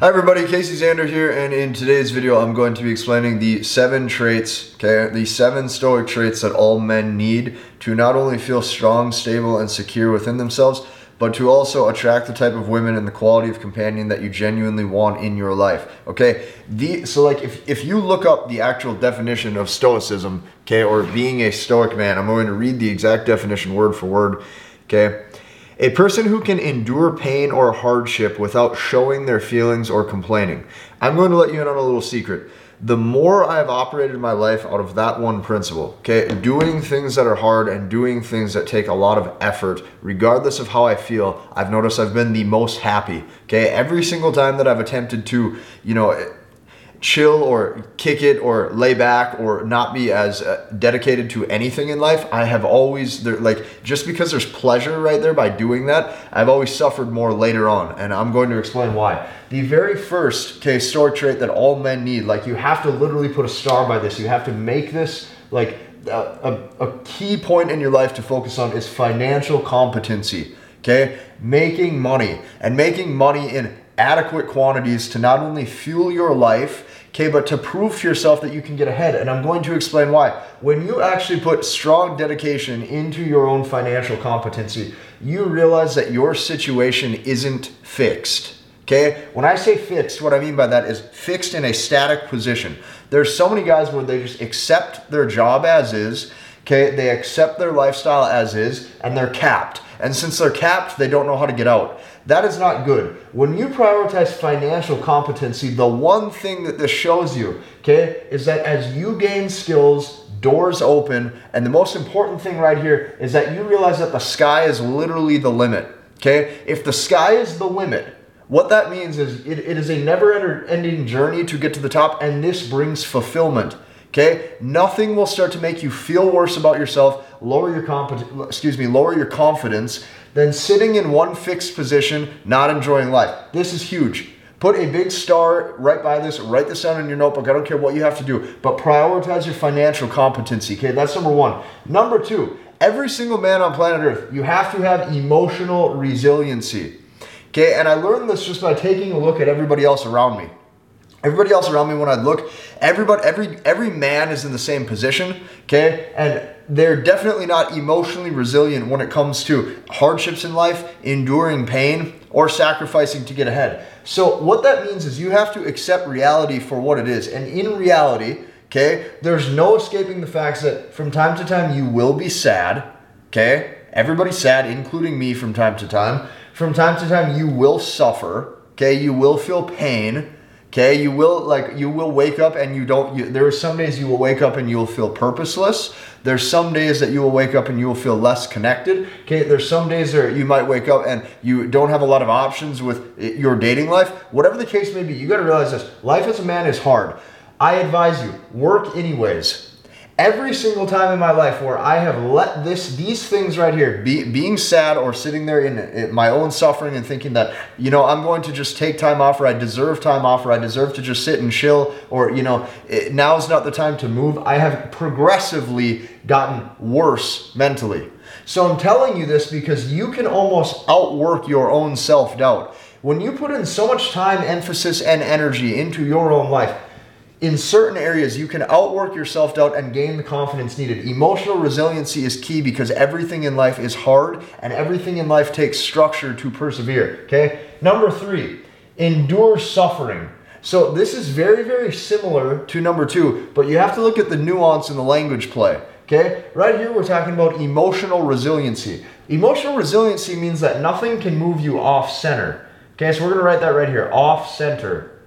Hi everybody, Casey Zander here, and in today's video I'm going to be explaining the seven traits, okay, the seven stoic traits that all men need to not only feel strong, stable, and secure within themselves, but to also attract the type of women and the quality of companion that you genuinely want in your life. Okay, the so like if if you look up the actual definition of stoicism, okay, or being a stoic man, I'm going to read the exact definition word for word. Okay. A person who can endure pain or hardship without showing their feelings or complaining. I'm going to let you in on a little secret. The more I've operated my life out of that one principle, okay, doing things that are hard and doing things that take a lot of effort, regardless of how I feel, I've noticed I've been the most happy. Okay, every single time that I've attempted to, you know, chill or kick it or lay back or not be as uh, dedicated to anything in life i have always there like just because there's pleasure right there by doing that i've always suffered more later on and i'm going to explain why. The very first okay stoic trait that all men need like you have to literally put a star by this. You have to make this like a, a, a key point in your life to focus on is financial competency okay? Making money and making money in adequate quantities to not only fuel your life okay, but to prove to yourself that you can get ahead. And I'm going to explain why. When you actually put strong dedication into your own financial competency, you realize that your situation isn't fixed. Okay, when I say fixed, what I mean by that is fixed in a static position. There's so many guys where they just accept their job as is, okay, they accept their lifestyle as is, and they're capped. And since they're capped, they don't know how to get out. That is not good. When you prioritize financial competency, the one thing that this shows you, okay, is that as you gain skills, doors open, and the most important thing right here is that you realize that the sky is literally the limit. Okay? If the sky is the limit, what that means is it, it is a never ending journey to get to the top, and this brings fulfillment. Okay? Nothing will start to make you feel worse about yourself, lower your competence, excuse me, lower your confidence, than sitting in one fixed position, not enjoying life. This is huge. Put a big star right by this, write this down in your notebook. I don't care what you have to do, but prioritize your financial competency. Okay, that's number one. Number two, every single man on planet Earth, you have to have emotional resiliency. Okay, and I learned this just by taking a look at everybody else around me. Everybody else around me, when I look, everybody, every every man is in the same position. Okay, and they're definitely not emotionally resilient when it comes to hardships in life, enduring pain, or sacrificing to get ahead. So, what that means is you have to accept reality for what it is. And in reality, okay, there's no escaping the facts that from time to time you will be sad, okay? Everybody's sad, including me from time to time. From time to time, you will suffer, okay? You will feel pain Okay, you will like you will wake up and you don't. You, there are some days you will wake up and you will feel purposeless. There's some days that you will wake up and you will feel less connected. Okay, there's some days that you might wake up and you don't have a lot of options with eh, your dating life. Whatever the case may be, you got to realize this: life as a man is hard. I advise you work anyways every single time in my life where I have let this these things right here be being sad or sitting there in, in, my own suffering and thinking that you know I'm going to just take time off or I deserve time off or I deserve to just sit and chill or you know it, now is not the time to move. I have progressively gotten worse mentally. So I'm telling you this because you can almost outwork your own self-doubt. When you put in so much time emphasis and energy into your own life in certain areas, you can outwork your self doubt and gain the confidence needed. Emotional resiliency is key because everything in life is hard and everything in life takes structure to persevere. Okay? Number three, endure suffering. So this is very, very similar to number two, but you have to look at the nuance in the language play. Okay? Right here, we're talking about emotional resiliency. Emotional resiliency means that nothing can move you off center. Okay, so we're going to write that right here off center.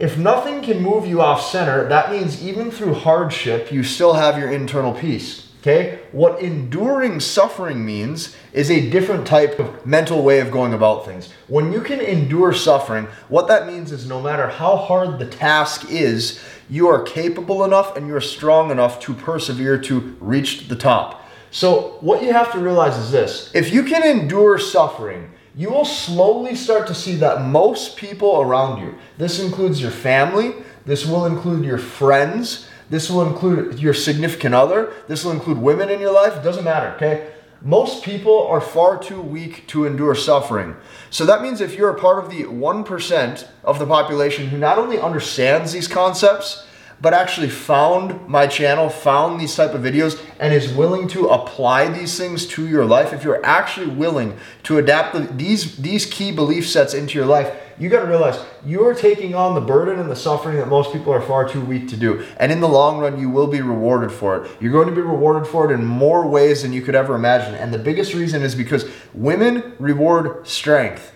If nothing can move you off center, that means even through hardship, you still have your internal peace. Okay? What enduring suffering means is a different type of mental way of going about things. When you can endure suffering, what that means is no matter how hard the task is, you are capable enough and you're strong enough to persevere to reach the top. So, what you have to realize is this if you can endure suffering, you will slowly start to see that most people around you, this includes your family, this will include your friends, this will include your significant other, this will include women in your life, it doesn't matter, okay? most people are far too weak to endure suffering. So that means if you're a part of the 1% of the population who not only understands these concepts, but actually found my channel, found these type of videos, and is willing to apply these things to your life, if you're actually willing to adapt the, these, these key belief sets into your life, you got to realize you're taking on the burden and the suffering that most people are far too weak to do. And in the long run, you will be rewarded for it. You're going to be rewarded for it in more ways than you could ever imagine. And the biggest reason is because women reward strength.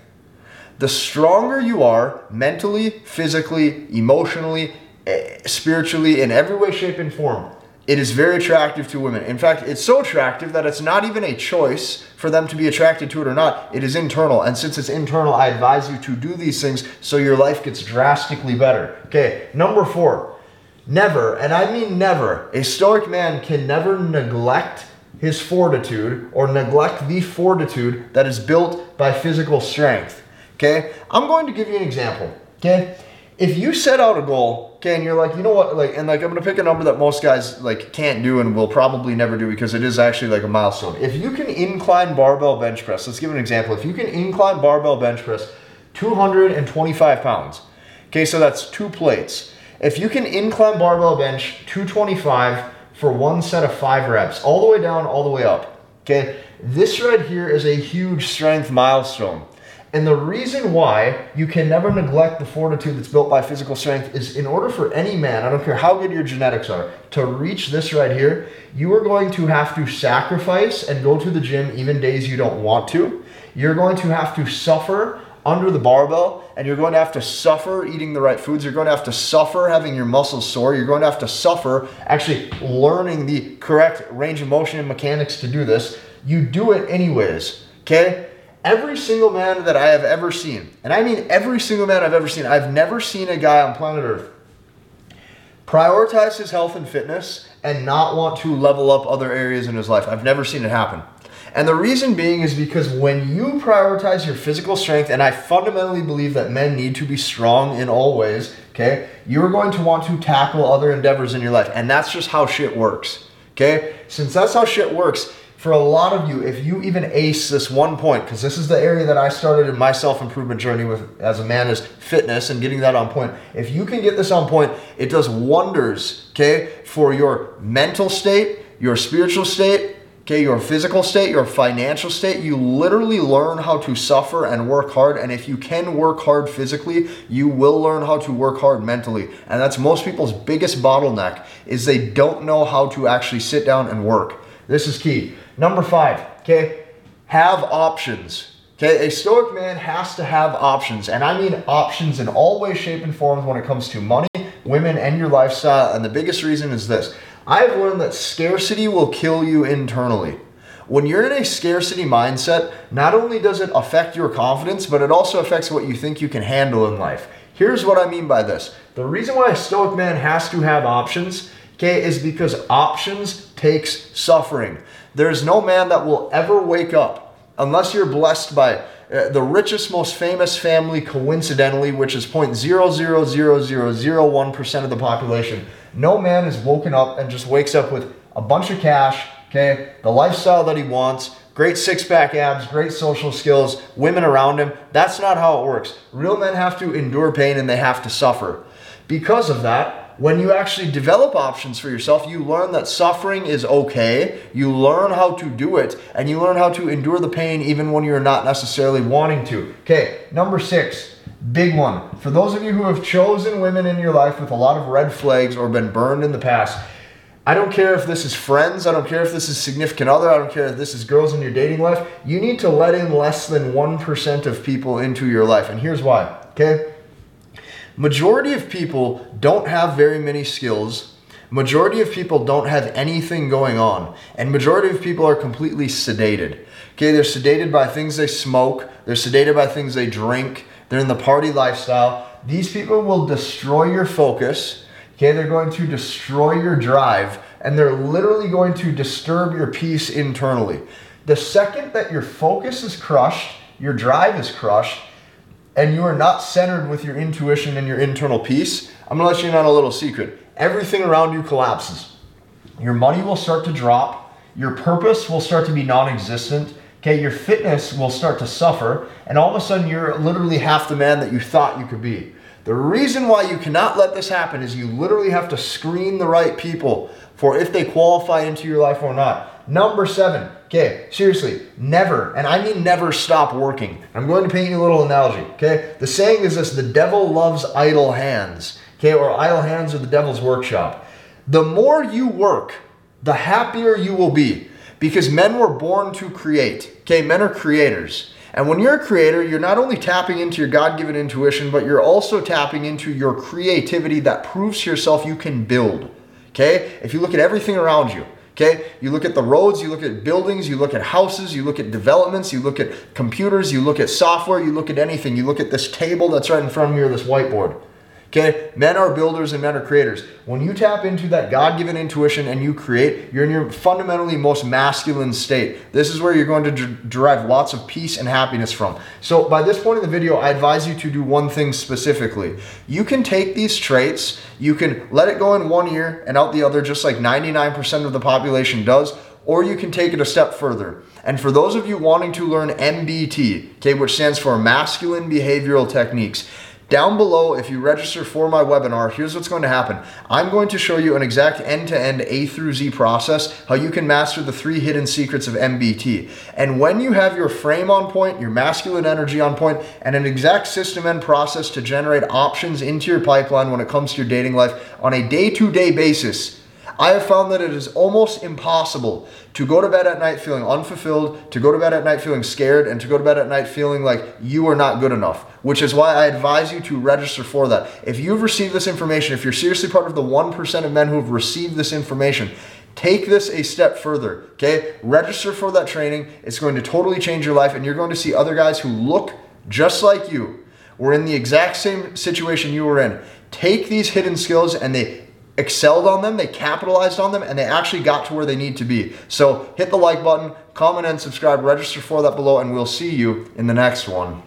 The stronger you are mentally, physically, emotionally, Eh, spiritually, in every way, shape, and form, it is very attractive to women. In fact, it's so attractive that it's not even a choice for them to be attracted to it or not. It is internal. And since it's internal, I advise you to do these things so your life gets drastically better. Okay, number four, never, and I mean never, a stoic man can never neglect his fortitude or neglect the fortitude that is built by physical strength. Okay, I'm going to give you an example. Okay, if you set out a goal okay, and you're like, you know what, like, and like, I'm gonna pick a number that most guys like can't do and will probably never do because it is actually like a milestone. If you can incline barbell bench press, let's give an example. If you can incline barbell bench press 225 pounds, okay, so that's two plates. If you can incline barbell bench 225 for one set of five reps, all the way down, all the way up, okay, this right here is a huge strength milestone. And the reason why you can never neglect the fortitude that's built by physical strength is in order for any man, I don't care how good your genetics are, to reach this right here, you are going to have to sacrifice and go to the gym even days you don't want to. You're going to have to suffer under the barbell and you're going to have to suffer eating the right foods. You're going to have to suffer having your muscles sore. You're going to have to suffer actually learning the correct range of motion and mechanics to do this. You do it anyways, okay? Every single man that I have ever seen, and I mean every single man I've ever seen, I've never seen a guy on planet Earth prioritize his health and fitness and not want to level up other areas in his life. I've never seen it happen. And the reason being is because when you prioritize your physical strength, and I fundamentally believe that men need to be strong in all ways, okay, you're going to want to tackle other endeavors in your life. And that's just how shit works, okay? Since that's how shit works, for a lot of you, if you even ace this one point, because this is the area that I started in my self improvement journey with as a man is fitness and getting that on point. If you can get this on point, it does wonders, okay, for your mental state, your spiritual state, okay, your physical state, your financial state. You literally learn how to suffer and work hard. And if you can work hard physically, you will learn how to work hard mentally. And that's most people's biggest bottleneck is they don't know how to actually sit down and work. This is key. Number five, okay, have options. Okay, a stoic man has to have options, and I mean options in all ways, shape, and forms when it comes to money, women, and your lifestyle. And the biggest reason is this I've learned that scarcity will kill you internally. When you're in a scarcity mindset, not only does it affect your confidence, but it also affects what you think you can handle in life. Here's what I mean by this the reason why a stoic man has to have options okay, is because options takes suffering. There's no man that will ever wake up unless you're blessed by uh, the richest, most famous family, coincidentally, which is 0.00001% of the population. No man is woken up and just wakes up with a bunch of cash, okay, the lifestyle that he wants, great six pack abs, great social skills, women around him. That's not how it works. Real men have to endure pain and they have to suffer. Because of that, when you actually develop options for yourself, you learn that suffering is okay. You learn how to do it, and you learn how to endure the pain even when you're not necessarily wanting to. Okay, number six, big one. For those of you who have chosen women in your life with a lot of red flags or been burned in the past, I don't care if this is friends, I don't care if this is significant other, I don't care if this is girls in your dating life. You need to let in less than 1% of people into your life. And here's why, okay? Majority of people don't have very many skills. Majority of people don't have anything going on. And majority of people are completely sedated. Okay, they're sedated by things they smoke, they're sedated by things they drink, they're in the party lifestyle. These people will destroy your focus. Okay, they're going to destroy your drive and they're literally going to disturb your peace internally. The second that your focus is crushed, your drive is crushed, and you are not centered with your intuition and your internal peace, I'm gonna let you in on a little secret. Everything around you collapses. Your money will start to drop. your purpose will start to be non existent. Okay, your fitness will start to suffer, and all of a sudden you're literally half the man that you thought you could be. The reason why you cannot let this happen is you literally have to screen the right people for if they qualify into your life or not. Number seven, okay, seriously, never, and I mean never stop working. I'm going to paint you a little analogy, okay? The saying is this the devil loves idle hands, okay, or idle hands are the devil's workshop. The more you work, the happier you will be because men were born to create, okay? Men are creators. And when you're a creator, you're not only tapping into your God given intuition, but you're also tapping into your creativity that proves to yourself you can build. Okay? If you look at everything around you, okay? You look at the roads, you look at buildings, you look at houses, you look at developments, you look at computers, you look at software, you look at anything. You look at this table that's right in front of you or this whiteboard. Okay, men are builders and men are creators. When you tap into that God given intuition and you create, you're in your fundamentally most masculine state. This is where you're going to d- derive lots of peace and happiness from. So, by this point in the video, I advise you to do one thing specifically. You can take these traits, you can let it go in one ear and out the other, just like 99% of the population does, or you can take it a step further. And for those of you wanting to learn MBT, okay, which stands for Masculine Behavioral Techniques, down below, if you register for my webinar, here's what's going to happen. I'm going to show you an exact end-to-end A through Z process, how you can master the three hidden secrets of MBT. And when you have your frame on point, your masculine energy on point, and an exact system and process to generate options into your pipeline when it comes to your dating life on a day-to-day basis, I have found that it is almost impossible to go to bed at night feeling unfulfilled, to go to bed at night feeling scared, and to go to bed at night feeling like you are not good enough, which is why I advise you to register for that. If you've received this information, if you're seriously part of the 1% of men who have received this information, take this a step further, okay? Register for that training. It's going to totally change your life, and you're going to see other guys who look just like you, were in the exact same situation you were in. Take these hidden skills and they excelled on them, they capitalized on them, and they actually got to where they need to be. So hit the like button, comment and subscribe, register for that below, and we'll see you in the next one.